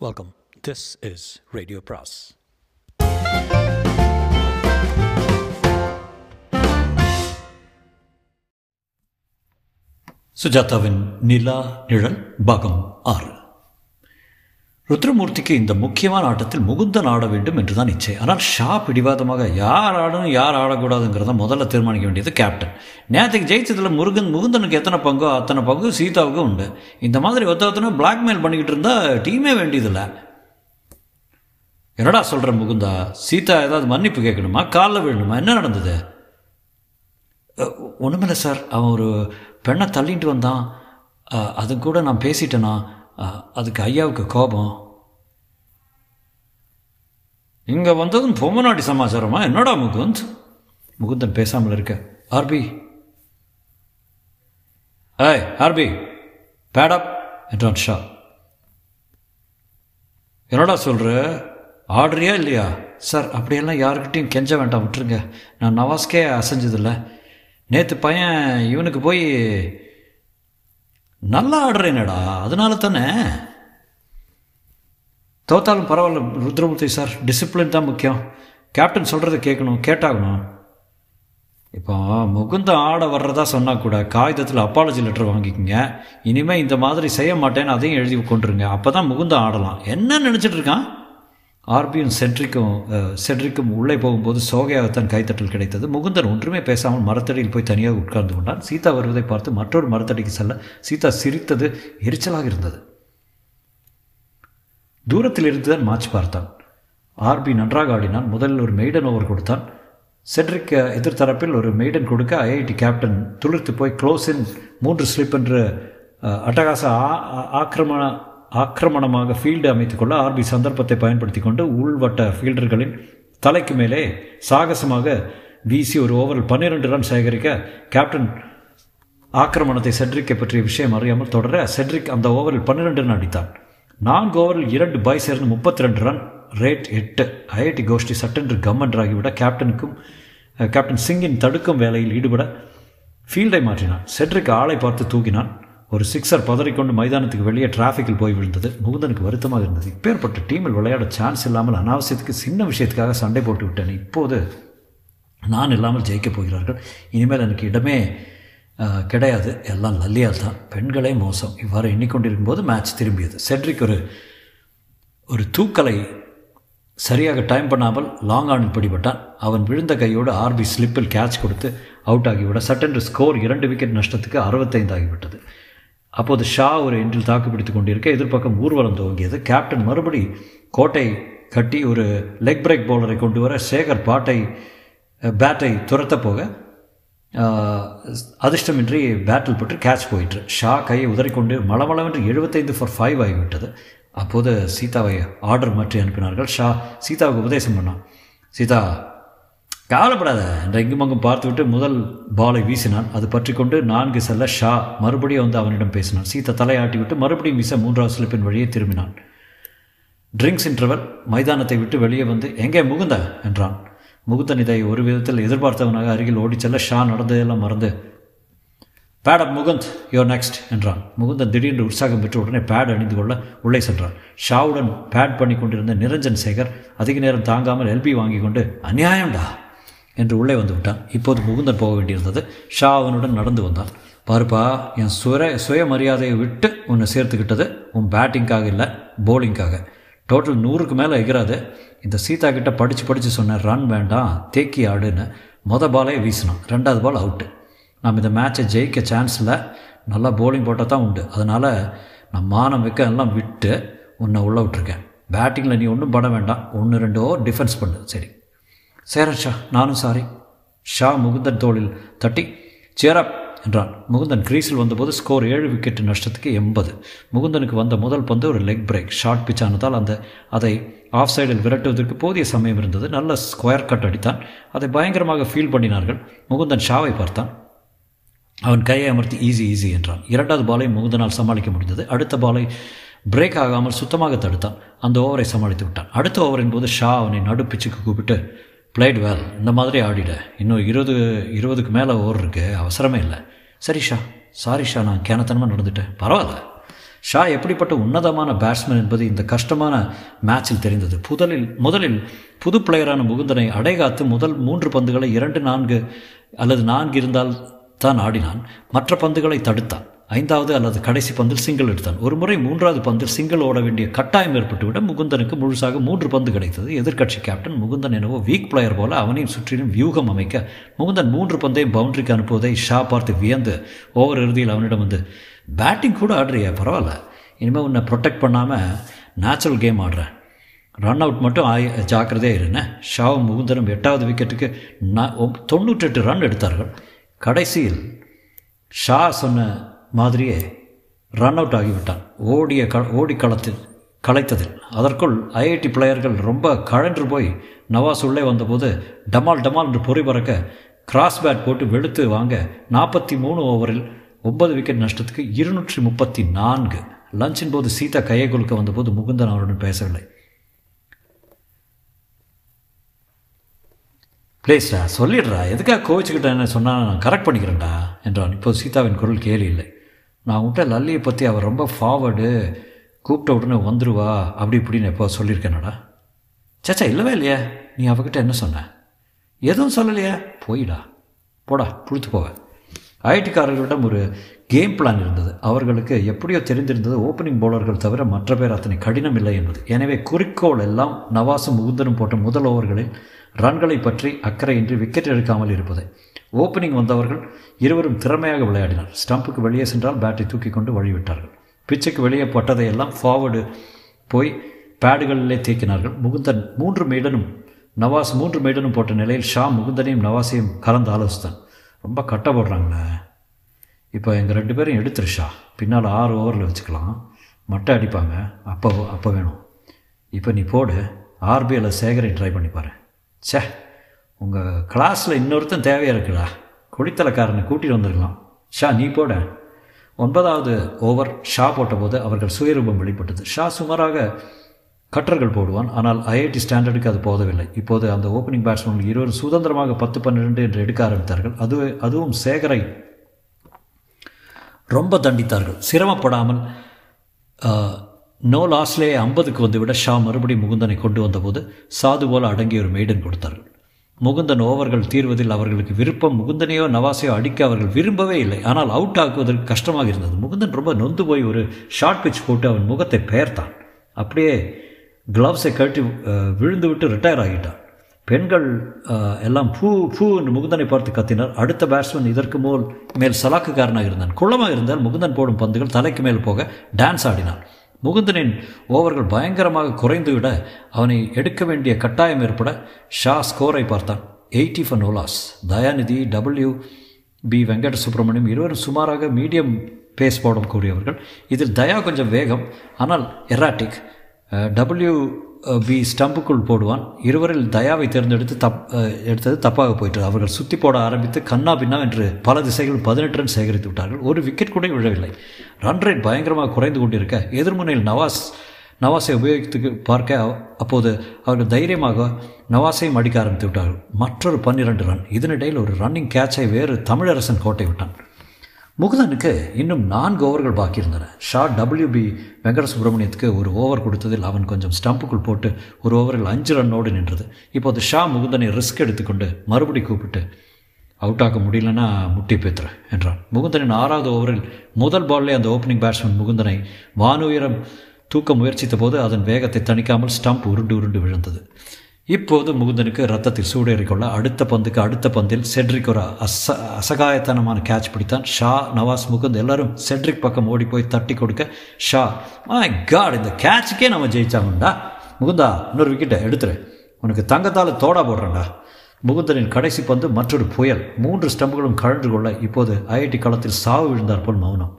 Welcome. This is Radio Pras. சுஜாதாவின் நிலா நிழல் பாகம் ஆறு ருத்ரமூர்த்திக்கு இந்த முக்கியமான ஆட்டத்தில் முகுந்தன் ஆட வேண்டும் என்று தான் இச்சை. ஆனால் ஷா பிடிவாதமாக யார் ஆடணும் யார் ஆடக்கூடாதுங்கிறத முதல்ல தீர்மானிக்க வேண்டியது கேப்டன் நேற்றுக்கு ஜெயிச்சதில் முருகன் முகுந்தனுக்கு எத்தனை பங்கோ அத்தனை பங்கு சீதாவுக்கும் உண்டு. இந்த மாதிரி ஒத்த ஒத்தனை பிளாக்மெயில் பண்ணிக்கிட்டு இருந்தால் டீமே வேண்டியதில்லை. என்னடா சொல்கிற முகுந்தா? சீதா ஏதாவது மன்னிப்பு கேட்கணுமா? காலில் விழணுமா? என்ன நடந்தது? ஒன்றுமில்லை சார். அவன் ஒரு பெண்ணை தள்ளிட்டு வந்தான். அது கூட நான் பேசிட்டேனா? அதுக்கு ஐயாவுக்கு கோபம். இங்கே வந்ததும் பொம்மநாட்டி சமாச்சாரமா? என்னடா முகுந்த்? முகுந்தன் பேசாமல் இருக்க. ஆர்பி. ஏய் ஆர்பி. பேடப் என்றான் ஷா. என்னடா சொல்கிற ஆர்டரியா இல்லையா? சார் அப்படியெல்லாம் யாருக்கிட்டையும் கெஞ்ச வேண்டாம் விட்டுருங்க. நான் நவாஸ்கே அசைஞ்சதில்லை. நேற்று பையன் இவனுக்கு போய் நல்லா ஆடுறேனடா. அதனால தானே தோத்தாலும் பரவாயில்ல ருத்ரமூர்த்தி சார். டிசிப்ளின் தான் முக்கியம். கேப்டன் சொல்கிறத கேட்கணும் கேட்டாகணும். இப்போ முகுந்த ஆட வர்றதா சொன்னால் கூட காகிதத்தில் அப்பாலஜி லெட்டர் வாங்கிக்கோங்க. இனிமேல் இந்த மாதிரி செய்ய மாட்டேன்னு அதையும் எழுதி கொண்டுருங்க. அப்போ தான் முகுந்த ஆடலாம். என்ன நினச்சிட்டு இருக்கான்? ஆர்பியும் சென்ட்ரிக்கும் சென்ட்ரிக்கும் உள்ளே போகும்போது சோகையாகத்தான் கைத்தட்டல் கிடைத்தது. முகுந்தன் ஒன்றுமே பேசாமல் மரத்தடியில் போய் தனியாக உட்கார்ந்து கொண்டான். சீதா வருவதை பார்த்து மற்றொரு மரத்தடிக்கு செல்ல சீதா சிரித்தது எரிச்சலாக இருந்தது. தூரத்தில் இருந்து தான் மாச்சு பார்த்தான். ஆர்பி நன்றாக ஆடினான். முதலில் ஒரு மெய்டன் ஓவர் கொடுத்தான். செட்ரிக் எதிர்த்தரப்பில் ஒரு மெய்டன் கொடுக்க ஐஐடி கேப்டன் துளிர்த்து போய் க்ளோஸின் மூன்று ஸ்லிப் என்று அட்டகாச ஆ- ஆக்கிரமண ஆக்கிரமணமாக ஃபீல்டு அமைத்துக்கொள்ள ஆர்பி சந்தர்ப்பத்தை பயன்படுத்தி கொண்டு உள்வட்ட ஃபீல்டர்களின் தலைக்கு மேலே சாகசமாக வீசி ஒரு ஓவரில் பன்னிரெண்டு ரன் சேகரிக்க கேப்டன் ஆக்கிரமணத்தை செட்ரிக்கை பற்றிய விஷயம் அறியாமல் தொடர செட்ரிக் அந்த ஓவரில் பன்னிரண்டு ரன் அடித்தான். நான்கு ஓவரில் இரண்டு பாய் சேர்ந்து முப்பத்தி ரெண்டு ரன் ரேட் எட்டு. ஐஐடி கோஷ்டி சட்டென்று கம்மன்றாகிவிட கேப்டனுக்கும் கேப்டன் சிங்கின் தடுக்கும் வேலையில் ஈடுபட ஃபீல்டை மாற்றினான். செட்ரிக் ஆளை பார்த்து தூக்கினான். ஒரு சிக்ஸர் பதறிக்கொண்டு மைதானத்துக்கு வெளியே டிராஃபிக்கில் போய் விழுந்தது. முகுந்தனுக்கு வருத்தமாக இருந்தது. இப்பேற்பட்ட டீமில் விளையாட சான்ஸ் இல்லாமல் அனாவசியத்துக்கு சின்ன விஷயத்துக்காக சண்டை போட்டு விட்டேன். இப்போது நான் இல்லாமல் ஜெயிக்கப் போகிறார்கள். இனிமேல் எனக்கு இடமே கிடையாது. எல்லாம் லல்லியால் தான். பெண்களே மோசம். இவ்வாறு எண்ணிக்கொண்டிருக்கும் போது மேட்ச் திரும்பியது. செட்ரிக் ஒரு ஒரு தூக்கலை சரியாக டைம் பண்ணாமல் லாங் ஆனில் பிடிபட்டான். அவன் விழுந்த கையோடு ஆர்பி ஸ்லிப்பில் கேட்ச் கொடுத்து அவுட் ஆகிவிட. சட்டென்று ஸ்கோர் இரண்டு விக்கெட் நஷ்டத்துக்கு அறுபத்தைந்து ஆகிவிட்டது. அப்போது ஷா ஒரு இன்றில் தாக்குப்பிடித்துக் கொண்டிருக்க எதிர்ப்பக்கம் ஊர்வலம் துவங்கியது. கேப்டன் மறுபடி கோட்டை கட்டி ஒரு லெக் பிரேக் பவுலரை கொண்டு வர சேகர் பாட்டை பேட்டை துரத்த போக அதிர்ஷ்டமின்றி பேட்டில் பட்டு கேட்ச் போயிற்று. ஷா கையை உதறிக்கொண்டு மளமளவென்று எழுபத்தைந்து ஃபார் ஃபைவ் ஆகிவிட்டது. அப்போது சீதாவை ஆர்டர் மாற்றி அனுப்பினார்கள். ஷா சீதாவுக்கு உபதேசம் பண்ணான். சீதா கவலைப்படாத. என்ற இங்கும் அங்கும் பார்த்துவிட்டு முதல் பாலை வீசினான். அது பற்றி கொண்டு நான்கு செல்ல ஷா மறுபடியும் வந்து அவனிடம் பேசினான். சீதா தலையாட்டி விட்டு மறுபடியும் வீச மூன்றாவது ஸ்லிப்பின் வழியே திரும்பினான். ட்ரிங்க்ஸ் இன்டர்வல் மைதானத்தை விட்டு வெளியே வந்து எங்கே முகுந்த? என்றான். முகுந்தன் இதை ஒரு விதத்தில் எதிர்பார்த்தவனாக அருகில் ஓடிச் செல்ல ஷா நடந்ததெல்லாம் மறந்து pad up Mukund your next என்றான். முகுந்தன் திடீரென்று உற்சாகம் பெற்று உடனே பேட் அணிந்து கொள்ள உள்ளே சென்றான். ஷாவுடன் பேட் பண்ணி கொண்டிருந்த நிரஞ்சன் சேகர் அதிக நேரம் தாங்காமல் எல்பி வாங்கி கொண்டு அநியாயம்டா. என்று உள்ளே வந்து விட்டான் இப்போது முகுந்தன் போக வேண்டியிருந்தது. ஷா அவனுடன் நடந்து வந்தான். பாருப்பா என் சுர சுயமரியாதையை விட்டு உன்னை சேர்த்துக்கிட்டது உன் பேட்டிங்காக இல்லை போலிங்காக டோட்டல் நூறுக்கு மேலே எகிறாது இந்த சீதா கிட்ட படித்து படித்து சொன்னேன் ரன் வேண்டாம் தேக்கி ஆடுன்னு மொதல் பாலே வீசினான். ரெண்டாவது பால் அவுட்டு நாம் இந்த மேட்சை ஜெயிக்க சான்ஸ் இல்லை நல்லா போலிங் போட்டால் தான் உண்டு. அதனால் நான் மானம் வைக்க எல்லாம் விட்டு உன்னை உள்ளே விட்டுருக்கேன். பேட்டிங்கில் நீ ஒன்றும் பண்ண வேண்டாம். ஒன்று ரெண்டோ டிஃபென்ஸ் பண்ணு. சரி. சேரன் ஷா நானும் சாரி ஷா முகுந்தன் தோளில் தட்டி சேரப் என்றான். முகுந்தன் கிரீஸில் வந்தபோது ஸ்கோர் ஏழு விக்கெட் நஷ்டத்துக்கு எண்பது. முகுந்தனுக்கு வந்த முதல் பந்து ஒரு லெக் பிரேக் ஷார்ட் பிச் ஆனதால் அந்த அதை ஆஃப் சைடில் விரட்டுவதற்கு போதிய சமயம் இருந்தது. நல்ல ஸ்கொயர் கட் அடித்தான். அதை பயங்கரமாக ஃபீல் பண்ணினார்கள். முகுந்தன் ஷாவை பார்த்தான். அவன் கையை அமர்த்தி ஈஸி ஈஸி என்றான். இரண்டாவது பாலை முகுந்தனால் சமாளிக்க முடிந்தது. அடுத்த பாலை பிரேக் ஆகாமல் சுத்தமாக தடுத்தான். அந்த ஓவரை சமாளித்து விட்டான். அடுத்த ஓவரின் போது ஷா அவனை நடு பிச்சுக்கு கூப்பிட்டு பிளேட் வெல் இந்த மாதிரி ஆடிட. இன்னும் இருபது இருபதுக்கு மேலே ஓர் இருக்கு. அவசரமே இல்லை. சரி ஷா. சாரி ஷா. நான் கேனத்தனமாக நடந்துட்டேன். பரவாயில்ல. ஷா எப்படிப்பட்ட உன்னதமான பேட்ஸ்மேன் என்பது இந்த கஷ்டமான மேட்சில் தெரிந்தது. புதலில் முதலில் புது பிளேயரான முகுந்தனை அடைகாத்து முதல் மூன்று பந்துகளை இரண்டு நான்கு அல்லது நான்கு இருந்தால் தான் ஆடினான். மற்ற பந்துகளை தடுத்தான். ஐந்தாவது அல்லது கடைசி பந்தில் சிங்கிள் எடுத்தான். ஒரு முறை மூன்றாவது பந்தில் சிங்கிள் ஓட வேண்டிய கட்டாயம் ஏற்பட்டுவிட முகுந்தனுக்கு முழுசாக மூன்று பந்து கிடைத்தது. எதிர்க்கட்சி கேப்டன் முகுந்தன் எனவோ வீக் பிளேயர் போல அவனையும் சுற்றிலும் வியூகம் அமைக்க முகுந்தன் மூன்று பந்தையும் பவுண்டரிக்கு அனுப்புவதை ஷா பார்த்து வியந்து ஓவர் இறுதியில் அவனிடம் வந்து பேட்டிங் கூட ஆடுறியா? பரவாயில்ல. இனிமேல் உன்னை ப்ரொடெக்ட் பண்ணாமல் நேச்சுரல் கேம் ஆடுறேன். ரன் அவுட் மட்டும் ஆய் ஜாக்கிரதையாக இருந்தேன் ஷாவும் முகுந்தனும் எட்டாவது விக்கெட்டுக்கு நான் தொண்ணூற்றெட்டு ரன் எடுத்தார்கள். கடைசியில் ஷா சொன்ன மாதிரியே ரன் அவுட் ஆகிவிட்டான். ஓடிய க ஓடி களத்தில் களைத்ததில். அதற்குள் ஐஐடி பிளேயர்கள் ரொம்ப கழன்று போய் நவாஸ் உள்ளே வந்தபோது டமால் டமால் என்று பொறி பறக்க கிராஸ் பேட் போட்டு வெளுத்து வாங்க நாற்பத்தி மூணு ஓவரில் ஒன்பது விக்கெட் நஷ்டத்துக்கு இருநூற்றி முப்பத்தி நான்கு. லஞ்சின் போது சீதா கையை கொடுக்க வந்தபோது முகுந்தன் அவருடன் பேசவில்லை. ப்ளீஸ்டா சொல்லிடுறா. எதுக்காக கோவிச்சுக்கிட்டேன்னு சொன்னால் நான் கரெக்ட் பண்ணிக்கிறேன்டா என்றான். இப்போது சீதாவின் குரல் கேலி இல்லை. நான் விட்ட லல்லியை பற்றி அவர் ரொம்ப ஃபார்வர்டு கூப்பிட்ட உடனே வந்துருவா அப்படி இப்படின்னு எப்போ சொல்லியிருக்கேனடா? சேச்சா இல்லவே இல்லையா. நீ அவகிட்ட என்ன சொன்ன? எதுவும் சொல்லலையா. போயிடா. போடா புழுத்து போவ. ஐடிக்காரர்களிடம் ஒரு கேம் பிளான் இருந்தது. அவர்களுக்கு எப்படியோ தெரிந்திருந்தது ஓப்பனிங் பவுலர்கள் தவிர மற்ற பேர் அத்தனை கடினம் இல்லை என்பது. எனவே குறிக்கோள் எல்லாம் நவாசும் முகுந்தனும் போட்ட முதல் ஓவர்களில் ரன்களை பற்றி அக்கறையின்றி விக்கெட் எடுக்காமல் இருப்பது. ஓப்பனிங் வந்தவர்கள் இருவரும் திறமையாக விளையாடினார். ஸ்டம்புக்கு வெளியே சென்றால் பேட்டை தூக்கி கொண்டு வழிவிட்டார்கள். பிச்சுக்கு வெளியே பட்டதையெல்லாம் ஃபார்வர்டு போய் பேடுகளிலே தேக்கினார்கள். முகுந்தன் மூன்று மெய்டனும் நவாஸ் மூன்று மெய்டனும் போட்ட நிலையில் ஷா முகுந்தனையும் நவாஸையும் கலந்து ஆலோசித்தான். ரொம்ப கட்ட போடுறாங்களே. இப்போ எங்கள் ரெண்டு பேரும் எடுத்துரு ஷா. பின்னால் ஆறு ஓவரில் வச்சுக்கலாம். மட்டை அடிப்பாங்க. அப்போ அப்போ வேணும். இப்போ நீ போடு. ஆர்பிஐயில் சேகரை ட்ரை பண்ணி பாரு. சே உங்கள் கிளாஸில் இன்னொருத்தன் தேவையாக இருக்குடா. குடித்தலக்காரனை கூட்டிகிட்டு வந்துருக்கலாம் ஷா நீ போட. ஒன்பதாவது ஓவர் ஷா போட்டபோது அவர்கள் சுயரூபம் வெளிப்பட்டது. ஷா சுமாராக கட்டர்கள் போடுவான் ஆனால் ஐஐடி ஸ்டாண்டர்டுக்கு அது போதவில்லை. இப்போது அந்த ஓப்பனிங் பேட்ஸ்மேன்கள் இருவரும் சுதந்திரமாக பத்து பன்னிரெண்டு என்று எடுக்க ஆரம்பித்தார்கள். அது அதுவும் சேகரை ரொம்ப தண்டித்தார்கள். சிரமப்படாமல் நோ லாஸ்லே ஐம்பதுக்கு வந்துவிட ஷா மறுபடி முகுந்தனை கொண்டு வந்தபோது சாது போல அடங்கிய ஒரு மெய்டன் கொடுத்தார்கள். முகுந்தன் ஓவர்கள் தீர்வதில் அவர்களுக்கு விருப்பம் முகுந்தனையோ நவாசையோ அடிக்க அவர்கள் விரும்பவே இல்லை. ஆனால் அவுட் ஆக்குவதற்கு கஷ்டமாக இருந்தது. முகுந்தன் ரொம்ப நொந்து போய் ஒரு ஷார்ட் பிச் போட்டு அவன் முகத்தை பெயர்த்தான். அப்படியே க்ளவ்ஸை கழட்டி விழுந்து விட்டு ரிட்டையர் ஆகிட்டான். பெண்கள் எல்லாம் பூ பூ என்று முகுந்தனை பார்த்து கத்தினார். அடுத்த பேட்ஸ்மேன் இதற்கு மேல் மேல் சலாக்குக்காரனாக இருந்தான். குளமாக இருந்தால் முகுந்தன் போடும் பந்துகள் தலைக்கு மேல் போக டான்ஸ் ஆடினான். முகுந்தனின் ஓவர்கள் பயங்கரமாக குறைந்து விட அவனை எடுக்க வேண்டிய கட்டாயம் ஏற்பட ஷா ஸ்கோரை பார்த்தான். Eighty four no loss Dayanidhi W P Venkata Subramaniam இருவரும் சுமாராக மீடியம் பேஸ் போடம் கூடியவர்கள் இதில் தயா கொஞ்சம் வேகம் ஆனால் எராட்டிக் டபிள்யூ பி ஸ்டம்புக்குள் போடுவான். இருவரில் தயாவை தேர்ந்தெடுத்து தப் எடுத்தது தப்பாக போயிட்டு அவர்கள் சுற்றி போட ஆரம்பித்து கண்ணா பின்னா என்று பல திசைகள் பதினெட்டு ரன் சேகரித்து விட்டார்கள். ஒரு விக்கெட் கூட விழவில்லை. ரன் ரேட் பயங்கரமாக குறைந்து கொண்டிருக்க எதிர்முனையில் நவாஸ் நவாஸை உபயோகித்து பார்க்க அப்போது அவர்கள் தைரியமாக நவாஸையும் அடிக்க ஆரம்பித்து விட்டார்கள். மற்றொரு பன்னிரண்டு ரன் இதனிடையில் ஒரு ரன்னிங் கேட்சை வேறு தமிழரசன் கோட்டை விட்டான். முகுதனுக்கு இன்னும் நான்கு ஓவர்கள் பாக்கி இருந்தன. ஷா டபிள்யூபி வெங்கட சுப்பிரமணியத்துக்கு ஒரு ஓவர் கொடுத்ததில் அவன் கொஞ்சம் ஸ்டம்புக்குள் போட்டு ஒரு ஓவரில் அஞ்சு ரன்னோடு நின்றது. இப்போது ஷா முகுந்தனை ரிஸ்க் எடுத்துக்கொண்டு மறுபடி கூப்பிட்டு அவுட் ஆக்க முடியலன்னா முட்டி பேத்துற என்றான். முகுந்தனின் ஆறாவது ஓவரில் முதல் பால்லே அந்த ஓப்பனிங் பேட்ஸ்மேன் முகுந்தனை வானுயரம் தூக்க முயற்சித்த போது அதன் வேகத்தை தணிக்காமல் ஸ்டம்ப் உருண்டு உருண்டு விழுந்தது. இப்போது முகுந்தனுக்கு ரத்தத்தில் சூடேறிக்கொள்ள அடுத்த பந்துக்கு அடுத்த பந்தில் செட்ரிக் ஒரு அச அசகாயத்தனமான கேட்ச் பிடித்தான். ஷா நவாஸ் முகுந்த் எல்லாரும் செட்ரிக் பக்கம் ஓடி போய் தட்டி கொடுக்க ஷா மை காட் இந்த கேட்சுக்கே நம்ம ஜெயிச்சாங்கண்டா முகுந்தா இன்னொரு விக்கெட்டை எடுத்துரு. உனக்கு தங்கத்தால் தோடா போடுறேன்டா. முகுந்தனின் கடைசி பந்து மற்றொரு புயல். மூன்று ஸ்டம்புகளும் கழன்று கொள்ள இப்போது ஐஐடி களத்தில் சாவு விழுந்தார் போல் மௌனம்.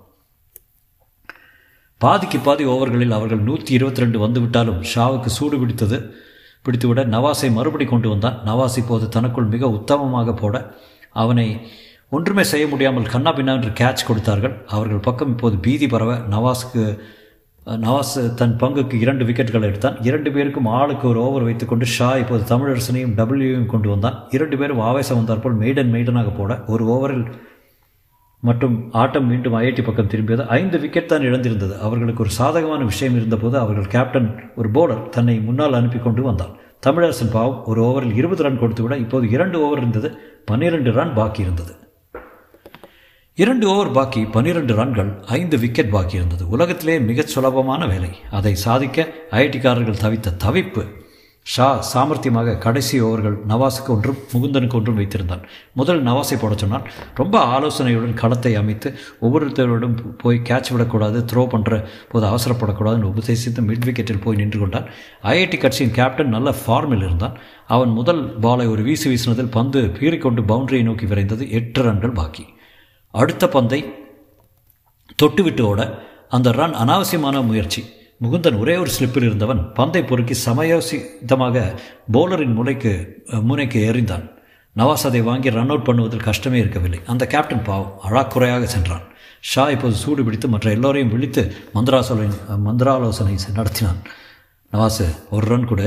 பாதிக்கு பாதி ஓவர்களில் அவர்கள் நூற்றி இருபத்தி ரெண்டு வந்துவிட்டாலும் ஷாவுக்கு சூடு பிடித்தது பிடித்துவிட நவாஸை மறுபடி கொண்டு வந்தான். நவாஸ் இப்போது தனக்குள் மிக உத்தமமாக போட அவனை ஒன்றுமே செய்ய முடியாமல் கண்ணா பின்னா என்று கேட்ச் கொடுத்தார்கள். அவர்கள் பக்கம் இப்போது பீதி பரவ நவாஸுக்கு நவாஸ் தன் பங்குக்கு இரண்டு விக்கெட்டுகள் எடுத்தான். இரண்டு பேருக்கும் ஆளுக்கு ஒரு ஓவர் வைத்துக்கொண்டு ஷா இப்போது தமிழரசனையும் டபிள்யூவையும் கொண்டு வந்தான். இரண்டு பேரும் ஆவேசம் வந்தார் போல் மெய்டன் மெய்டனாக போட ஒரு ஓவரில் மற்றும் ஆட்டம் மீண்டும் ஐஐடி பக்கம் திரும்பியது. ஐந்து விக்கெட் தான் இழந்திருந்தது. அவர்களுக்கு ஒரு சாதகமான விஷயம் இருந்தபோது அவர்கள் கேப்டன் ஒரு போலர் தன்னை முன்னால் அனுப்பி கொண்டு வந்தான். தமிழரசன் பாவம் ஒரு ஓவரில் இருபது ரன் கொடுத்து விட இப்போது இரண்டு ஓவர் இருந்தது பன்னிரண்டு ரன் பாக்கி இருந்தது. இரண்டு ஓவர் பாக்கி பன்னிரண்டு ரன்கள் ஐந்து விக்கெட் பாக்கி இருந்தது. உலகத்திலே மிகச் சுலபமான வேலை. அதை சாதிக்க ஐஐடிக்காரர்கள் தவித்த தவிப்பு. ஷா சாமர்த்தியமாக கடைசி ஓவர்கள் நவாஸுக்கு ஒன்றும் முகுந்தனுக்கு ஒன்றும் வைத்திருந்தான். முதல் நவாஸை போட சொன்னான். ரொம்ப ஆலோசனையுடன் களத்தை அமைத்து ஒவ்வொருத்தரோடும் போய் கேட்ச் விடக்கூடாது த்ரோ பண்ணுற போது அவசரப்படக்கூடாதுன்னு உபதேசித்து மிட் விக்கெட்டில் போய் நின்று கொண்டான். ஐஐடி கட்சியின் கேப்டன் நல்ல ஃபார்மில் இருந்தான். அவன் முதல் பாலை ஒரு வீசி வீசினதில் பந்து பீறிக்கொண்டு பவுண்டரியை நோக்கி விரைந்தது எட்டு ரன்கள் பாக்கி. அடுத்த பந்தை தொட்டுவிட்டு ஓட அந்த ரன் அனாவசியமான முயற்சி. முகுந்தன் ஒரே ஒரு ஸ்லிப்பில் இருந்தவன் பந்தை பொறுக்கி சமயோசிதமாக போலரின் முனைக்கு முனைக்கு எறிந்தான் நவாஸ் அதை வாங்கி ரன் அவுட் பண்ணுவதில் கஷ்டமே இருக்கவில்லை. அந்த கேப்டன் பாவம் அழாக்குறையாக சென்றான். ஷா இப்போது சூடு பிடித்து மற்ற எல்லோரையும் விழித்து மந்திராசோலை மந்திராலோசனை நடத்தினான். நவாஸு ஒரு ரன் கூட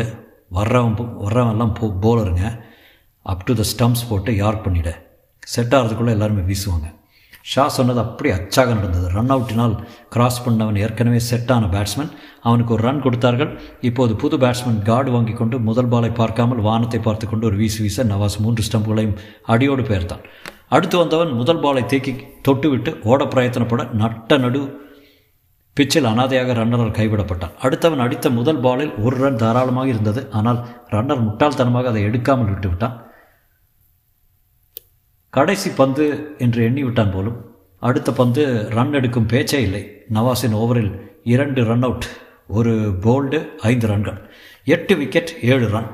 வர்றவன் வர்றவன்லாம் போ போலருங்க அப் டு த ஸ்டம்ப்ஸ் போட்டு யார்க் பண்ணிட. செட் ஆகிறதுக்குள்ளே எல்லாருமே வீசுவாங்க. ஷா சொன்னது அப்படி அச்சாக நடந்தது. ரன் அவுட்டினால் கிராஸ் பண்ணவன் ஏற்கனவே செட்டான பேட்ஸ்மேன் அவனுக்கு ஒரு ரன் கொடுத்தார்கள். இப்போது புது பேட்ஸ்மேன் கார்டு வாங்கி கொண்டு முதல் பாலை பார்க்காமல் வானத்தை பார்த்து கொண்டு ஒரு வீசு வீச நவாஸ் மூன்று ஸ்டம்புகளையும் அடியோடு பெயர்த்தான். அடுத்து வந்தவன் முதல் பாலை தேக்கி தொட்டுவிட்டு ஓட பிரயத்தனப்பட நட்ட நடு பிச்சில் அனாதையாக ரன்னரால் கைவிடப்பட்டான். அடுத்தவன் அடித்த முதல் பாலில் ஒரு ரன் தாராளமாக இருந்தது. ஆனால் ரன்னர் முட்டாள்தனமாக அதை எடுக்காமல் விட்டுவிட்டான். கடைசி பந்து என்று எண்ணிவிட்டான் போலும் அடுத்த பந்து ரன் எடுக்கும் பேச்சே இல்லை. நவாஸின் ஓவரில் இரண்டு ரன் அவுட் ஒரு போல்டு ஐந்து ரன்கள். எட்டு விக்கெட் ஏழு ரன்.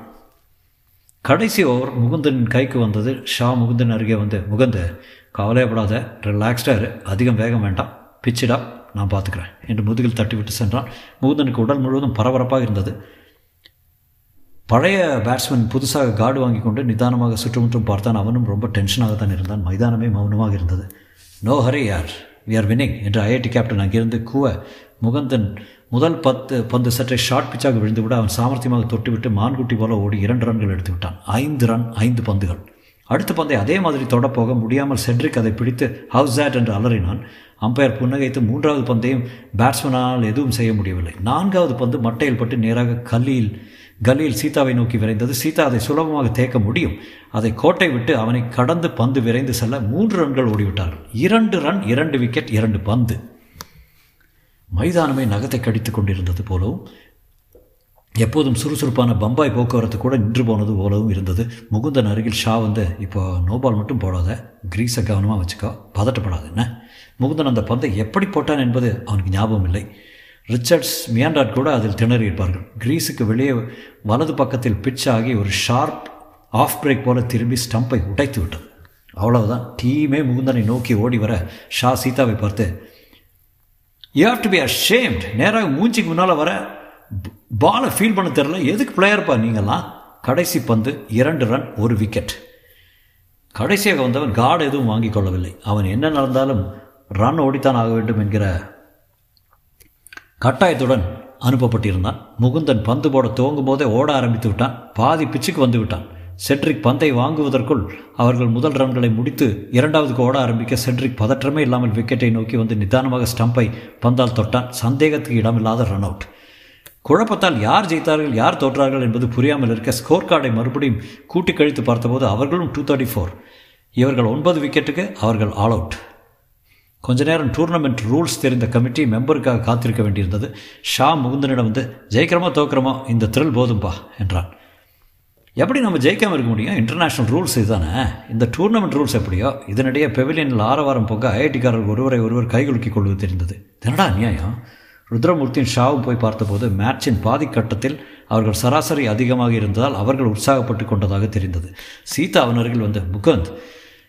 கடைசி ஓவர் முகுந்தன் கைக்கு வந்தது. ஷா முகுந்தன் அருகே வந்து முகுந்த கவலையப்படாத ரிலாக்ஸ்டாக அதிகம் வேகம் வேண்டாம். பிச்சிடா நான் பார்த்துக்கிறேன் என்று முதுகில் தட்டிவிட்டு சென்றான். முகுந்தனுக்கு உடல் முழுவதும் பரபரப்பாக இருந்தது. பழைய பேட்ஸ்மேன் புதுசாக கார்டு வாங்கி கொண்டு நிதானமாக சுற்றுமுற்றும் பார்த்தான். அவனும் ரொம்ப டென்ஷனாக தான் இருந்தான். மைதானமே மௌனமாக இருந்தது. நோ ஹரி யார் வி ஆர் வின்னிங் என்று ஐஐடி கேப்டன் அங்கிருந்து கூவ முகந்தன் முதல் பத்து பந்து சற்றே ஷார்ட் பிச்சாக விழுந்துவிட அவன் சாமர்த்தியமாக தொட்டுவிட்டு மான்குட்டி போல ஓடி இரண்டு ரன்கள் எடுத்து விட்டான். ஐந்து ரன் ஐந்து பந்துகள். அடுத்த பந்தை அதே மாதிரி தொடப்போக முடியாமல் செட்ரிக் அதை பிடித்து ஹவுஸ் ஆட் என்று அலறினான். அம்பையர் புன்னகைத்து மூன்றாவது பந்தையும் பேட்ஸ்மேனால் எதுவும் செய்ய முடியவில்லை. நான்காவது பந்து மட்டையில் பட்டு நேராக கல்லியில் கல்லியில் சீதாவை நோக்கி விரைந்தது. சீதா அதை சுலபமாக தேக்க முடியும். அதை கோட்டை விட்டு அவனை கடந்து பந்து விரைந்து செல்ல மூன்று ரன்கள் ஓடிவிட்டார்கள் இரண்டு ரன் இரண்டு விக்கெட் இரண்டு பந்து. மைதானமே நகத்தை கடித்துக் கொண்டிருந்தது போலவும் எப்போதும் சுறுசுறுப்பான பம்பாய் போக்குவரத்து கூட நின்று போனது போலவும் இருந்தது. முகுந்தன் அருகில் ஷா வந்து இப்போ நோபால் மட்டும் போடாத. கிரீஸை கவனமாக வச்சுக்கோ. பதட்டப்படாது. என்ன? முகுந்தன் அந்த பந்தை எப்படி போட்டான் என்பது அவனுக்கு ஞாபகம் இல்லை ரிச்சர்ட்ஸ் மியாண்டாட் கூட அதில் திணறி இருப்பார்கள் கிரீஸுக்கு வெளியே வலது பக்கத்தில் பிட்ச் ஆகி ஒரு ஷார்ப் ஆஃப் பிரேக் போல திரும்பி ஸ்டம்பை உடைத்து விட்டது. அவ்வளவுதான். டீமே முகுந்தனை நோக்கி ஓடி வர ஷா சீதாவை பார்த்து you have to be ashamed நேராக மூஞ்சிக்கு முன்னால் வர பாலை ஃபீல் பண்ண தெரில எதுக்கு பிளேயர்ப்பா நீங்கள்லாம்? கடைசி பந்து இரண்டு ரன் ஒரு விக்கெட் கடைசியாக வந்தவன் கார்டு எதுவும் வாங்கிக் கொள்ளவில்லை. அவன் என்ன நடந்தாலும் ரன் ஓடித்தான் ஆக வேண்டும் என்கிற கட்டாயத்துடன் அனுப்பப்பட்டிருந்தான். முகுந்தன் பந்து போட துவங்கும் போதே ஓட ஆரம்பித்து விட்டான். பாதி பிச்சுக்கு வந்து விட்டான். செட்ரிக் பந்தை வாங்குவதற்குள் அவர்கள் முதல் ரன்களை முடித்து இரண்டாவதுக்கு ஓட ஆரம்பிக்க செட்ரிக் பதற்றமே இல்லாமல் விக்கெட்டை நோக்கி வந்து நிதானமாக ஸ்டம்பை பந்தால் தொட்டான். சந்தேகத்துக்கு இடமில்லாத ரன் அவுட் குழப்பத்தால் யார் ஜெயித்தார்கள் யார் தோற்றார்கள் என்பது புரியாமல் இருக்க ஸ்கோர் கார்டை மறுபடியும் கூட்டி கழித்து பார்த்தபோது அவர்களும் டூ தேர்ட்டி ஃபோர் இவர்கள் ஒன்பது விக்கெட்டுக்கு அவர்கள் ஆல் அவுட் கொஞ்ச நேரம் டூர்னமெண்ட் ரூல்ஸ் தெரிந்த கமிட்டி மெம்பருக்காக காத்திருக்க வேண்டியிருந்தது. ஷா முகுந்தனிடம் வந்து ஜெயிக்கிறோமோ தோக்கிறோமோ? இந்த த்ரில் போதும்பா என்றான். எப்படி நம்ம ஜெயிக்காமல் இருக்க முடியும்? இன்டர்நேஷ்னல் ரூல்ஸ் இதுதானே? இந்த டூர்னமெண்ட் ரூல்ஸ் எப்படியோ? இதனிடையே பெவிலியனில் ஆரவாரம் போக ஐஐடிக்காரர்கள் ஒருவரை ஒருவர் கைகுலுக்கிக் கொள்வது தெரிந்தது. என்னடா நியாயம் ருத்ரமூர்த்தியின் ஷாவும் போய் பார்த்தபோது மேட்சின் பாதி கட்டத்தில் அவர்கள் சராசரி அதிகமாக இருந்ததால் அவர்கள் உற்சாகப்பட்டு கொண்டதாக தெரிந்தது. சீதா அவன் அருகில் வந்து முகந்த்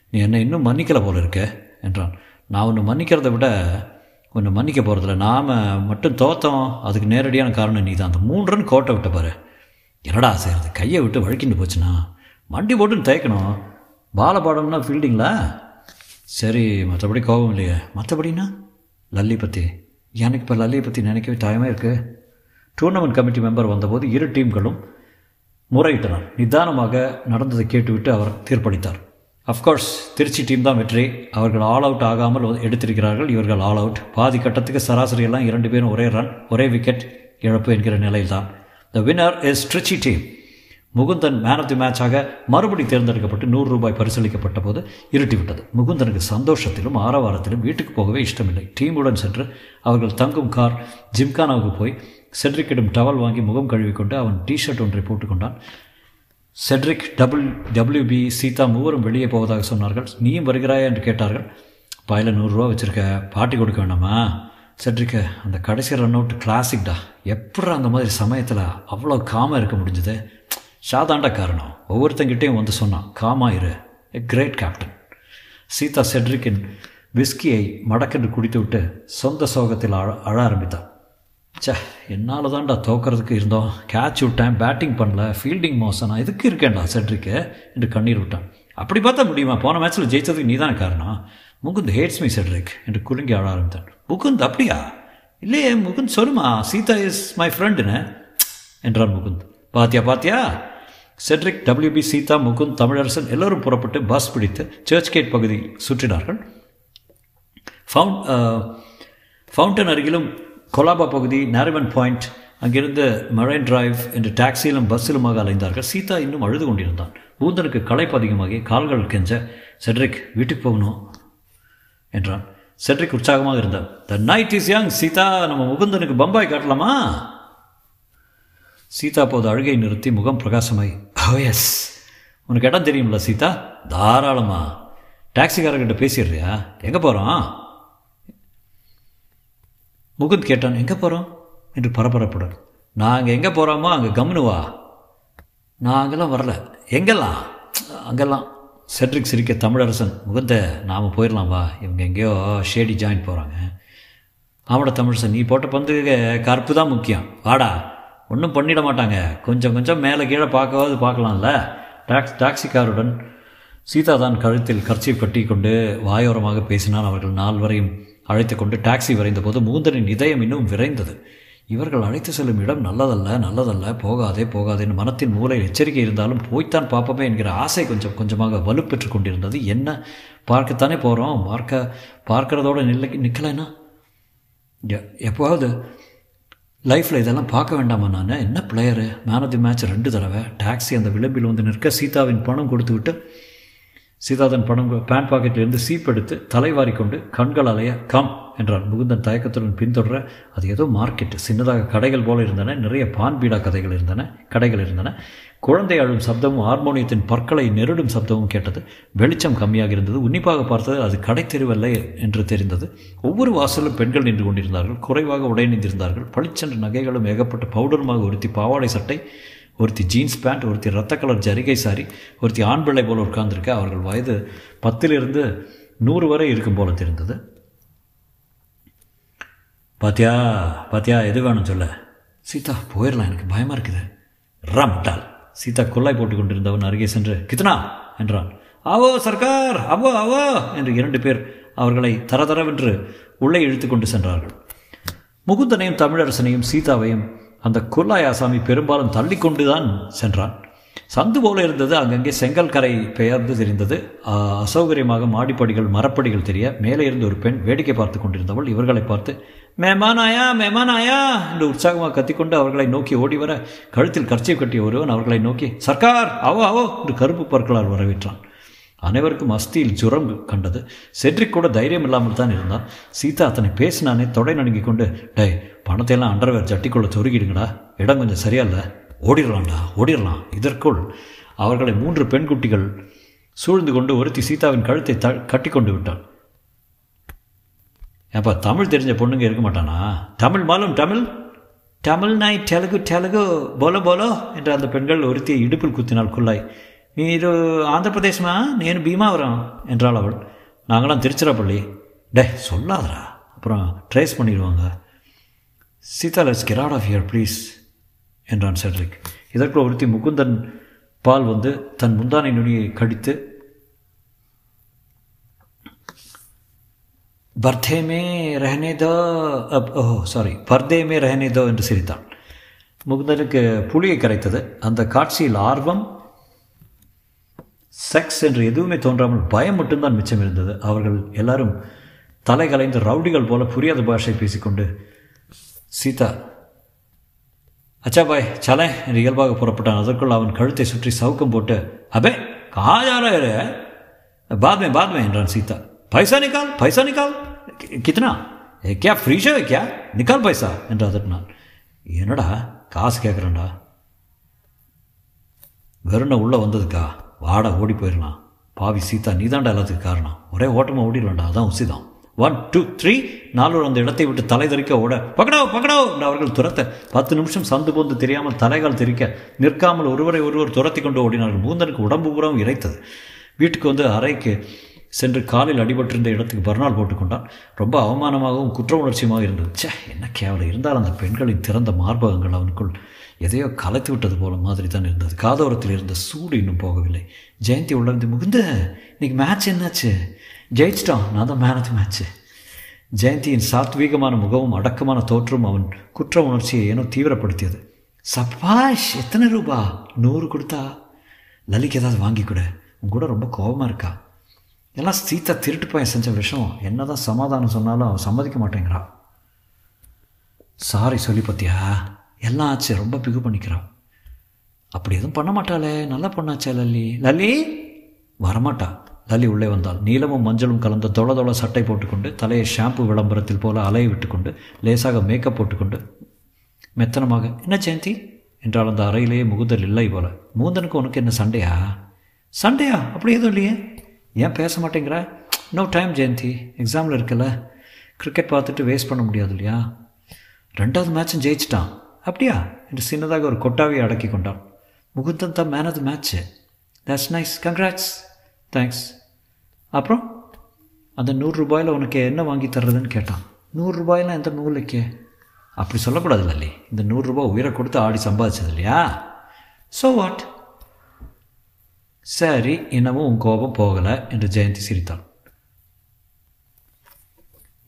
நீ என்னை இன்னும் மன்னிக்கல போல இருக்க என்றான். நான் ஒன்று மன்னிக்கிறத விட ஒன்று மன்னிக்க போகிறதில்ல நாம் மட்டும் தோத்தோம். அதுக்கு நேரடியான காரணம் நீ தான் அந்த மூன்றுன்னு ரன் கோட்டை விட்ட பாரு. என்னடா செய்கிறது கையை விட்டு வழுக்கிட்டு போச்சுண்ணா மண்டி போட்டுன்னு தேய்க்கணும். பால பாடம்னா ஃபீல்டிங்களா சரி மற்றபடி கோபம் இல்லையே. மற்றபடின்னா லல்லி பற்றி எனக்கு இப்போ லல்லியை பற்றி நினைக்கவே தாயமாக இருக்குது டூர்னமெண்ட் கமிட்டி மெம்பர் வந்தபோது இரு டீம்களும் முறையிட்டனர். நிதானமாக நடந்ததை கேட்டுவிட்டு அவர் தீர்ப்பளித்தார். அஃப்கோர்ஸ் திருச்சி டீம் தான் வெற்றி. அவர்கள் ஆல் அவுட் ஆகாமல் எடுத்திருக்கிறார்கள். இவர்கள் ஆல் அவுட் பாதி கட்டத்துக்கு சராசரியெல்லாம் இரண்டு பேரும் ஒரே ரன் ஒரே விக்கெட் இழப்பு என்கிற நிலையில்தான். The winner is Trichy team Mukundan man of the மேட்சாக மறுபடி தேர்ந்தெடுக்கப்பட்டு நூறு ரூபாய் பரிசீலிக்கப்பட்ட போது இருட்டிவிட்டது. முகுந்தனுக்கு சந்தோஷத்திலும் ஆரவாரத்திலும் வீட்டுக்கு போகவே இஷ்டமில்லை. டீமுடன் சென்று அவர்கள் தங்கும் கார் ஜிம்கானாவுக்கு போய் சென்றிக்கிடும் டவல் வாங்கி முகம் கழுவிக்கொண்டு அவன் டிஷர்ட் ஒன்றை போட்டுக்கொண்டான். Cedric double W B Seetha மூவரும் வெளியே போவதாக சொன்னார்கள். நீயும் வருகிறாயா என்று கேட்டார்கள். பாயில் நூறுரூவா வச்சுருக்க பாட்டி கொடுக்க வேண்டாமா? செட்ரிக்கு அந்த கடைசி ரன் அவுட் கிளாசிக்டா எப்படி அந்த மாதிரி சமயத்தில் அவ்வளோ காமாக இருக்க முடிஞ்சது? ஷாதாண்டா காரணம். ஒவ்வொருத்தங்கிட்டையும் வந்து சொன்னான் காமா இரு. எ கிரேட் கேப்டன் சீதா செட்ரிக்கின் விஸ்கியை மடக்கென்று குடித்துவிட்டு சொந்த சோகத்தில் அழ அழ ஆரம்பித்தான் சே என்னால் தான்டா தோக்கிறதுக்கு இருந்தோம். கேட்ச் விட்டேன் பேட்டிங் பண்ணல ஃபீல்டிங் மோசனா இதுக்கு எதுக்கு இருக்கேன்டா செட்ரிக்கு என்று கண்ணீர் விட்டான். அப்படி பார்த்தா முடியுமா? போன மேட்ச்சில் ஜெயித்ததுக்கு நீ தானே காரணம்? முகுந்த் ஹேட்ஸ் மீ செட்ரிக் என்று குலுங்கி ஆட ஆரம்பித்தான். முகுந்த் அப்படியா? இல்லையே முகுந்த் சொல்லுமா? சீதா இஸ் மை ஃப்ரெண்டுன்னு என்றார் முகுந்த். பாத்தியா பாத்தியா? Cedric W B Seetha Mukund Tamilarasan எல்லோரும் புறப்பட்டு பஸ் பிடித்து சர்ச் கேட் பகுதியில் சுற்றினார்கள். ஃபவுண்ட் ஃபவுண்டன் அருகிலும் கொலாபா பகுதி நாரிமன் பாயிண்ட் அங்கிருந்து மரைன் டிரைவ் என்று டாக்ஸியிலும் பஸ்ஸிலுமாக அலைந்தார்கள். சீதா இன்னும் அழுது கொண்டிருந்தான். பூந்தனுக்கு களைப்பு அதிகமாகி கால்கள் கெஞ்ச செட்ரிக் வீட்டுக்கு போகணும் என்றான். செட்ரிக் உற்சாகமாக இருந்தார் the night is young Seetha. நம்ம முகுந்தனுக்கு பம்பாய் காட்டலாமா? சீதா போது அழுகை நிறுத்தி முகம் பிரகாசமாய் ஓ oh, எஸ் உனக்கு இடம் தெரியும்ல சீதா? தாராளமா. டாக்ஸிக்காரர்கிட்ட பேசிடுறியா? எங்கே போகிறோம் முகுந்த் கேட்டான் எங்கே போகிறோம் என்று பரபரப்புடன். நாங்கள் எங்கே போகிறோமோ அங்கே கம்னுவா நான் வரல. எங்கெல்லாம்? அங்கெல்லாம். செட்ரிக் சிரிக்க தமிழரசன் முகுந்த நாம் போயிடலாம் வா. இவங்க எங்கேயோ ஷேடி ஜாயின் போகிறாங்க ஆமாடா தமிழரசன் நீ போட்ட பந்துக்கு கருப்பு தான் முக்கியம். வாடா. ஒன்றும் பண்ணிட மாட்டாங்க. கொஞ்சம் கொஞ்சம் மேலே கீழே பார்க்கவாது பார்க்கலாம்ல. டாக்ஸ் டாக்ஸிக்காருடன் சீதா தான் கழுத்தில் கர்ச்சி கட்டி கொண்டு வாயோரமாக பேசினால் அவர்கள் நால்வரையும். அழைத்து கொண்டு டாக்ஸி வரைந்த போது மூந்தனின் இதயம் இன்னும் விரைந்தது. இவர்கள் அழைத்து செல்லும் இடம் நல்லதல்ல நல்லதல்ல போகாதே போகாதேன்னு மனத்தின் மூலையில் எச்சரிக்கை இருந்தாலும் போய்த்தான் பார்ப்போமே என்கிற ஆசை கொஞ்சம் கொஞ்சமாக வலுப்பெற்று கொண்டிருந்தது. என்ன? பார்க்கத்தானே போகிறோம் பார்க்க பார்க்கறதோட நில்ல நிற்கலைன்னா எப்போவாவது லைஃப்பில் இதெல்லாம் பார்க்க வேண்டாமா நான்? என்ன player man of the match ரெண்டு தடவை. டாக்ஸி அந்த விளிம்பில் வந்து நிற்க சீதாவின் பணம் கொடுத்து விட்டு சீதாதன் பணம் பேண்ட் பாக்கெட்டிலிருந்து சீப் எடுத்து தலைவாரி கொண்டு கண்கள் அலைய கம் என்றான். முகுந்தன் தயக்கத்துடன் பின்தொடர அது ஏதோ மார்க்கெட் சின்னதாக கடைகள் போல இருந்தன. நிறைய பான் பீடா கதைகள் இருந்தன. கடைகள் இருந்தன. குழந்தை அழும் சப்தமும் ஹார்மோனியத்தின் பற்களை நெருடும் சப்தமும் கேட்டது. வெளிச்சம் கம்மியாக இருந்தது. உன்னிப்பாக பார்த்தது அது கடை தெருவல்ல என்று தெரிந்தது. ஒவ்வொரு வாசலும் பெண்கள் நின்று கொண்டிருந்தார்கள். குறைவாக உடையணிந்திருந்தார்கள் பளிச்சென்ற நகைகளும் ஏகப்பட்ட பவுடருமாக ஒருத்தி பாவாடை சட்டை ஒருத்தி ஜீன்ஸ் பேண்ட் ஒருத்தி ரத்த கலர் ஜரிகை சாரி ஒருத்தி ஆண் பிள்ளை போல் உட்கார்ந்துருக்க? அவர்கள் வயது பத்திலிருந்து நூறு வரை இருக்கும் போல தெரிந்தது. பாத்தியா பாத்தியா எது வேணும் சொல்ல? சீதா போயிடலாம் எனக்கு பயமாக இருக்குது. ரம்டால் சீதா கொள்ளாய் போட்டு கொண்டிருந்தவன் அருகே சென்று கித்னா! என்றான். அவோ சர்க்கார்! அவோ அவோ! என்று இரண்டு பேர் அவர்களை தரதரவென்று உள்ளே இழுத்து கொண்டு சென்றார்கள். முகுந்தனையும் தமிழரசனையும் சீதாவையும் அந்த கொல்லாய் ஆசாமி பெரும்பாலும் தள்ளிக்கொண்டுதான் சென்றான். சந்து போல இருந்தது அங்கங்கே செங்கல் கரை பெயர்ந்து தெரிந்தது. அசௌகரியமாக மாடிப்படிகள் மரப்படிகள் தெரிய மேலே இருந்து ஒரு பெண் வேடிக்கை பார்த்து கொண்டிருந்தவள் இவர்களை பார்த்து மேமானாயா மேமானாயா? என்று உற்சாகமாக கத்திக்கொண்டு அவர்களை நோக்கி ஓடி வர கழுத்தில் கர்ச்சியை கட்டிய ஒருவன் அவர்களை நோக்கி சர்க்கார் அவோ அவோ என்று கருப்பு பற்களால் வரவேற்றான். அனைவருக்கும் அஸ்தியில் ஜுரம் கண்டது. செட்ரிக் கூட தைரியம் இல்லாமல் தான் இருந்தான். சீதா அத்தனை பேசினானே தொடை நடுங்கி கொண்டு டே பணத்தையெல்லாம் அண்டர்வேர் ஜட்டிக்குள்ள சொருகிடுங்கடா. இடம் கொஞ்சம் சரியா இல்லை ஓடிடலாம்டா ஓடிடலாம் இதற்குள் அவர்களை மூன்று பெண் குட்டிகள் சூழ்ந்து கொண்டு ஒருத்தி சீதாவின் கழுத்தை த கட்டி கொண்டு விட்டாள். ஏப்பா தமிழ் தெரிஞ்ச பொண்ணுங்க இருக்க மாட்டானா? தமிழ் மாலும் தமிழ்? தமிழ் நாய் டெலுகு டெலுகு போலோ போலோ என்று அந்த பெண்கள் ஒருத்தியை இடுப்பில் குத்தினாள் குள்ளாய். మీరు ஆந்திரப்பிரதேஷ்மா? நேனு பீமாவரம் என்றாள் அவள். நாங்களாம் திருச்சிராப்பள்ளி. டே சொல்லாதரா அப்புறம் ட்ரேஸ் பண்ணிடுவாங்க. Seetha let's get off your please என்றான் செட்ரிக். இதற்குள் ஒருத்தி முகுந்தன் பால் வந்து தன் முந்தானை நுனியை கடித்து பர்தே மே ரஹனேதோ ஓஹோ சாரி பர்தே மே ரஹனேதோ என்று சிரித்தான். முகுந்தனுக்கு புலியை கரைத்தது. அந்த காட்சியில் ஆர்வம் செக்ஸ் என்று எதுவுமே தோன்றாமல் பயம் மட்டும்தான் மிச்சம் இருந்தது. அவர்கள் எல்லாரும் தலை கலைந்து ரவுடிகள் போல புரியாத பாஷை பேசிக்கொண்டு சீதா அச்சா பாய் சலே என்று இயல்பாக புறப்பட்டான். அதற்குள் அவன் கழுத்தை சுற்றி சவுக்கம் போட்டு அபே காஜாரா பாத்மே பாத்மே என்றான் சீதா. பைசா நிக்கால் பைசா நிக்கால். கித்தனா கே ஃப்ரீஷா வைக்கியா நிக்கால் பைசா என்று அதட்டினான். என்னடா காசு கேட்குறேன்டா வெறுண்ண உள்ளே வந்ததுக்கா? வாடா ஓடி போயிடலாம் பாவி சீதா நீதாண்டா எல்லாத்துக்கு காரணம். ஒரே ஓட்டமாக ஓடிடலாம்டா அதான் உசிதான் ஒன் டூ த்ரீ நாலு அந்த இடத்தை விட்டு தலை தெறிக்க ஓட. பக்கடோ பக்கடோ என்று அவர்கள் துரத்த. பத்து நிமிஷம் சந்து போந்து தெரியாமல் தலைகால் தெரிக்க நிற்காமல் ஒருவரை ஒருவர் துரத்தி கொண்டு ஓடினார்கள். மூந்தனுக்கு உடம்பு பூரம் இறைத்தது. வீட்டுக்கு வந்து அறைக்கு சென்று காலில் அடிபட்டிருந்த இடத்துக்கு பர்னால் போட்டுக்கொண்டான் ரொம்ப அவமானமாகவும் குற்ற உணர்ச்சியுமாக இருந்தது. சே என்ன கேவலம். இருந்தால் அந்த பெண்களின் திறந்த மார்பகங்கள் அவனுக்குள் எதையோ கலைத்து விட்டது போல மாதிரி தான் இருந்தது. காதோரத்தில் இருந்த சூடு இன்னும் போகவில்லை. ஜெயந்தி உள்ளிருந்து முகுந்த இன்னைக்கு மேட்ச் என்னாச்சு? ஜெயிச்சிட்டான் நான் தான் மேன் ஆஃப் மேட்ச்சு ஜெயந்தியின் சாத்வீகமான முகமும் அடக்கமான தோற்றும் அவன் குற்ற உணர்ச்சியை ஏனோ தீவிரப்படுத்தியது. சப்பாஷ் எத்தனை ரூபா? நூறு கொடுத்தா. லலிக்கு ஏதாவது வாங்கி கொடு. உன் கூட ரொம்ப கோபமாக இருக்கா? எல்லாம் சீத்தா திருட்டு பையன் செஞ்ச விஷயம் என்ன தான் சமாதானம் சொன்னாலும் அவன் சம்மதிக்க மாட்டேங்கிறா சாரி சொல்லி பார்த்தியா? எல்லாம் ஆச்சு ரொம்ப பிகு பண்ணிக்கிறான். அப்படி எதுவும் பண்ண மாட்டாளே. நல்லா பொண்ணாச்சே லல்லி. லல்லி? வரமாட்டா. லல்லி உள்ளே வந்தாள். நீலமும் மஞ்சளும் கலந்த தொள தொள சட்டை போட்டுக்கொண்டு தலையை ஷாம்பு விளம்பரத்தில் போல அலைய விட்டுக்கொண்டு லேசாக மேக்கப் போட்டுக்கொண்டு மெத்தனமாக என்ன ஜெயந்தி? என்றால் அந்த அறையிலேயே முகுதல் இல்லை போல. மூந்தனுக்கு உனக்கு என்ன சண்டையா? சண்டையா? அப்படி எதுவும் இல்லையே. ஏன் பேச மாட்டேங்கிற? No time Jayanthi. எக்ஸாமில் இருக்கல கிரிக்கெட் பார்த்துட்டு வேஸ்ட் பண்ண முடியாது இல்லையா? ரெண்டாவது மேட்சும் ஜெயிச்சிட்டான். அப்படியா? என்று சின்னதாக ஒரு கொட்டாவை அடக்கி கொண்டான். முகுந்தன் தான் man of the match that's nice congrats thanks அப்புறம்? அந்த நூறுரூபாயில் உனக்கு என்ன வாங்கி தர்றதுன்னு கேட்டான். நூறுரூபாயெலாம் எந்த நூலுக்கே அப்படி சொல்லக்கூடாது இல்லை இந்த நூறுரூபா உயிரை கொடுத்து ஆடி சம்பாதிச்சது இல்லையா? ஸோ வாட் சரி இன்னமும் உன் கோபம் போகலை என்று ஜெயந்தி சிரித்தாள்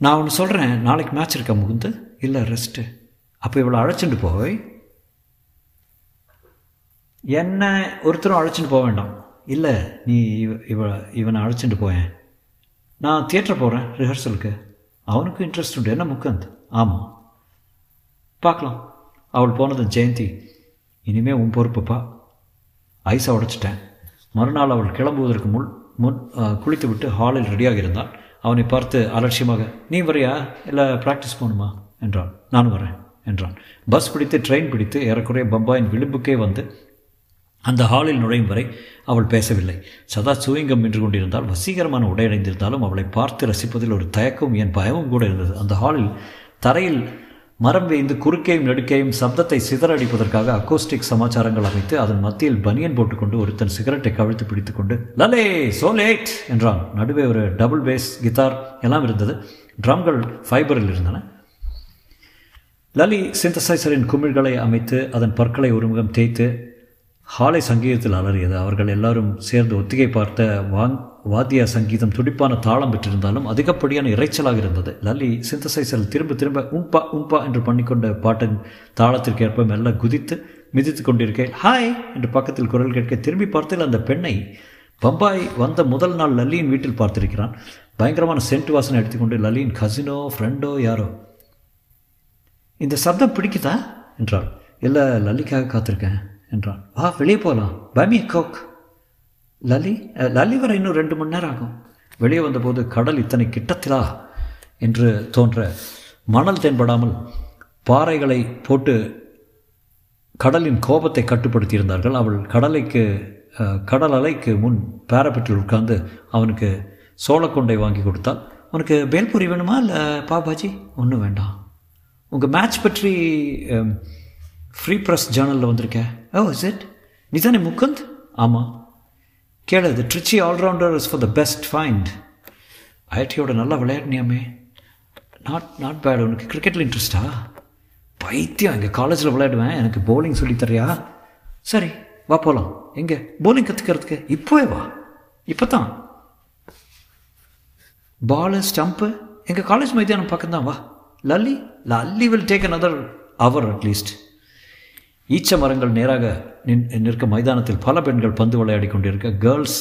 நான் ஒன்று சொல்கிறேன் நாளைக்கு மேட்ச் இருக்கா முகுந்து? இல்லை ரெஸ்ட்டு அப்போ இவளை அழைச்சிட்டு போய் என்ன ஒருத்தரும் அழைச்சிட்டு போக வேண்டாம். இல்லை நீ இவ இவ இவனை அழைச்சிட்டு போயேன். நான் தியேட்டர் போகிறேன் ரிஹர்சலுக்கு அவனுக்கும் இன்ட்ரெஸ்ட் உண்டு. என்ன முக்கந்த்? ஆமாம் பார்க்கலாம். அவள் போனது ஜெயந்தி. இனிமே உன் பொறுப்புப்பா. ஐஸை உடைச்சிட்டேன். மறுநாள் அவள் கிளம்புவதற்கு முன் முன் குளித்து விட்டு ஹாலில் ரெடியாக இருந்தாள் அவனை பார்த்து அலட்சியமாக நீ வரையா? இல்லை ப்ராக்டிஸ் போகணுமா? என்றாள். நானும் வரேன். என்றான். பஸ் பிடித்து ட்ரெயின் பிடித்து ஏறக்குறைய பம்பாயின் விளிம்புக்கே வந்து அந்த ஹாலில் நுழையும் வரை அவள் பேசவில்லை. சதா சூயங்கம் நின்று கொண்டிருந்தால் வசீகரமான உடை அடைந்திருந்தாலும் அவளை பார்த்து ரசிப்பதில் ஒரு தயக்கமும் என் பயமும் கூட இருந்தது. அந்த ஹாலில் தரையில் மரம் வேய்ந்து குறுக்கையும் நெடுக்கையும் சப்தத்தை சிதறடிப்பதற்காக அக்கோஸ்டிக் சமாச்சாரங்கள் அமைத்து அதன் மத்தியில் பனியன் போட்டுக்கொண்டு ஒருத்தன் சிகரெட்டை கவிழ்த்து பிடித்துக்கொண்டு லலே சோ லேட் என்றான். நடுவே ஒரு டபுள் பேஸ் கித்தார் எல்லாம் இருந்தது. ட்ரம்கள் ஃபைபரில் இருந்தன. லலி சிந்தசைசரின் குமிழ்களை அமைத்து அதன் பற்களை ஒருமுகம் தேய்த்து ஹாலை சங்கீதத்தில் அலறியது. அவர்கள் எல்லாரும் சேர்ந்து ஒத்திகை பார்த்த வாங் வாத்திய சங்கீதம் துடிப்பான தாளம் பெற்றிருந்தாலும் அதிகப்படியான இறைச்சலாக இருந்தது. லல்லி சிந்தசைசரில் திரும்ப திரும்ப உம்பா உம்பா என்று பண்ணிக்கொண்ட பாட்டின் தாளத்திற்கேற்ப மெல்ல குதித்து மிதித்து கொண்டிருக்கேன் ஹாய் என்று பக்கத்தில் குரல் கேட்க திரும்பி பார்த்ததில் அந்த பெண்ணை பம்பாய் வந்த முதல் நாள் லல்லியின் வீட்டில் பார்த்திருக்கிறான். பயங்கரமான சென்ட் வாசனை எடுத்துக்கொண்டு லல்லியின் கசினோ ஃப்ரெண்டோ யாரோ இந்த சப்தம் பிடிக்குதா? என்றாள். இல்லை லல்லிக்காக காத்திருக்கேன் என்றான் வா வெளியே போகலாம் பமி கோக் லலி லலி வர இன்னும் ரெண்டு மணி நேரம் ஆகும். வெளியே வந்தபோது கடல் இத்தனை கிட்டத்திலா? என்று தோன்ற மணல் தென்படாமல் பாறைகளை போட்டு கடலின் கோபத்தை கட்டுப்படுத்தியிருந்தார்கள். அவள் கடலைக்கு கடல் அலைக்கு முன் பேரப்பெட்டில் உட்கார்ந்து அவனுக்கு சோளக்கொண்டை வாங்கி கொடுத்தால் உனக்கு பேல்பூரி வேணுமா? இல்லை பாபாஜி? ஒன்றும் வேண்டாம். உங்கள் மேட்ச் பற்றி um, ஃப்ரீ ப்ரெஸ் ஜேர்னலில் வந்திருக்கேன் ஓ oh, இஸ் இட் நீ தானே முகுந்த்? ஆமாம் கேளு the Trichy all-rounder is far the best find ஐடியோட நல்லா விளையாடினியாமே. நாட் நாட் பேட் உனக்கு கிரிக்கெட்டில் இன்ட்ரெஸ்டா பைத்தியம் எங்கள் காலேஜில் விளையாடுவேன். எனக்கு போலிங் சொல்லித்தரியா சரி வா போகலாம் எங்கே? போலிங் கற்றுக்கிறதுக்கு இப்போவே வா. இப்போ தான் பாலு ஸ்டம்ப்பு எங்கள் காலேஜ் மைதானம் பக்கம் தான் வா. Lalli Lalli will take another hour at least ஈச்ச மரங்கள் நேராக நின் நிற்க மைதானத்தில் பல பெண்கள் பந்து விளையாடி கொண்டிருக்க girls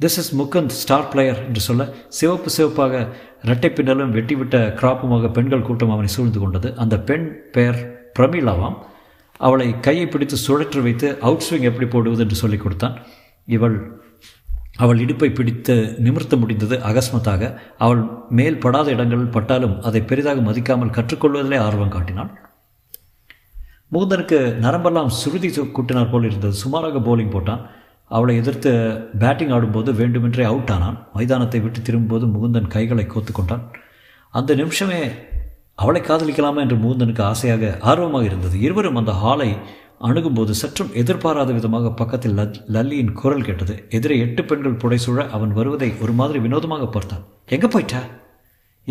this is Mukund star player என்று சொல்ல சிவப்பு சிவப்பாக இரட்டை பின்னலும் வெட்டிவிட்ட கிராப்புமாக பெண்கள் கூட்டம் அவனை சூழ்ந்து கொண்டது அந்த பெண் பெயர் பிரமிளாவாம் அவளை கையை பிடித்து சுழற்றி வைத்து அவுட் ஸ்விங் எப்படி போடுவது என்று சொல்லிக் கொடுத்தான் இவள் அவள் இடுப்பை பிடித்து நிமிர்த்த முடிந்தது அகஸ்மத்தாக. அவள் மேல் படாத இடங்களில் பட்டாலும் அதை பெரிதாக மதிக்காமல் கற்றுக்கொள்வதிலே ஆர்வம் காட்டினாள். முகுந்தனுக்கு நரம்பெல்லாம் சுருதி கூட்டினார் போல் இருந்தது. சுமாராக போலிங் போட்டான். அவளை எதிர்த்து பேட்டிங் ஆடும்போது வேண்டுமென்றே அவுட் ஆனான். மைதானத்தை விட்டு திரும்பும்போது முகுந்தன் கைகளை கோத்து கொண்டான். அந்த நிமிஷமே அவளை காதலிக்கலாமா என்று முகுந்தனுக்கு ஆசையாக ஆர்வமாக இருந்தது. இருவரும் அந்த ஹாலை அணுகும்போது சற்றும் எதிர்பாராத விதமாக பக்கத்தில் லல்லியின் குரல் கேட்டது. எதிரே எட்டு பெண்கள் புடைசூழ அவன் வருவதை ஒரு மாதிரி வினோதமாக பார்த்தான். எங்கே போயிட்டா?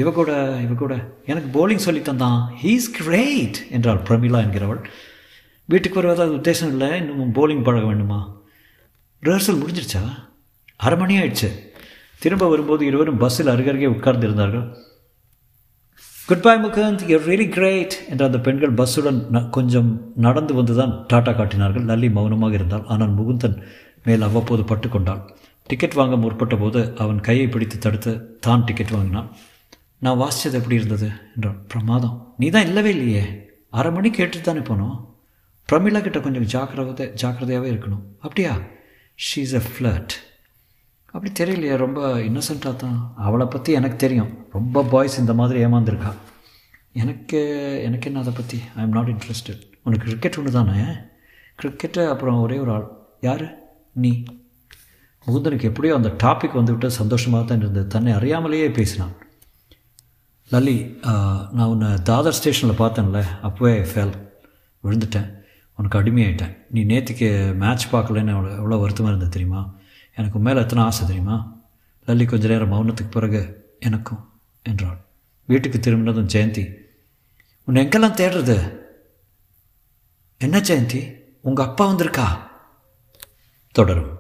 இவ கூட இவ கூட. எனக்கு போலிங் சொல்லி தந்தான். ஹீஸ் கிரேட் என்றாள் பிரமிளா என்கிறவள். வீட்டுக்கு வருவதாவது உத்தேசம் இல்லை. இன்னும் போலிங் பழக வேண்டுமா? ரிஹர்சல் முடிஞ்சிருச்சா? அரை மணி ஆயிடுச்சு. திரும்ப வரும்போது இருவரும் பஸ்ஸில் அருகருகே உட்கார்ந்து இருந்தார்கள் good bye Mukund you're really great என்ற அந்த பெண்கள். பஸ்ஸுடன் கொஞ்சம் நடந்து வந்துதான் டாட்டா காட்டினார்கள். லல்லி மௌனமாக இருந்தால் ஆனால் முகுந்தன் மேல் அவ்வப்போது பட்டு கொண்டாள் டிக்கெட் வாங்க முற்பட்ட போது அவன் கையை பிடித்து தடுத்து தான் டிக்கெட் வாங்கினான். நான் வாசித்தது எப்படி இருந்தது? என்றான். பிரமாதம். நீ தான் இல்லவே இல்லையே. அரை மணி கேட்டுட்டு தானே போனோம். பிரமிளா கிட்ட கொஞ்சம் ஜாக்கிரதை ஜாக்கிரதையாகவே இருக்கணும். அப்படியா? ஷீஸ் எ ஃப்ளட் அப்படி தெரியலையே ரொம்ப இன்னசென்ட்டாக தான். அவளை பற்றி எனக்கு தெரியும். ரொம்ப பாய்ஸ் இந்த மாதிரி ஏமாந்துருக்கா. எனக்கு எனக்கு என்ன அதை பற்றி ஐ எம் நாட் இன்ட்ரெஸ்டட் உனக்கு கிரிக்கெட் ஒன்று தானே? கிரிக்கெட்டு அப்புறம் ஒரே ஒரு ஆள். யார்? நீ. முகுந்தனுக்கு எப்படியோ அந்த டாபிக் வந்துவிட்டு சந்தோஷமாக தான் இருந்தது. தன்னை அறியாமலேயே பேசினான். லல்லி நான் உன்னை தாதர் ஸ்டேஷனில் பார்த்தேன்ல. அப்போவே ஃபேல் விழுந்துட்டேன். உனக்கு அடிமையாயிட்டேன். நீ நேற்றுக்கு மேட்ச் பார்க்கலன்னு எவ்வளோ எவ்வளோ வருத்தமாக இருந்தது தெரியுமா? எனக்கு மேலே எத்தனை ஆசை தெரியுமா? லல்லி கொஞ்ச நேரம் மௌனத்துக்கு பிறகு எனக்கும் என்றாள். வீட்டுக்கு திரும்பினதும் ஜெயந்தி உன்னை எங்கெல்லாம் தேடுறது? என்ன ஜெயந்தி? உங்கள் அப்பா வந்திருக்கா? தொடரும்.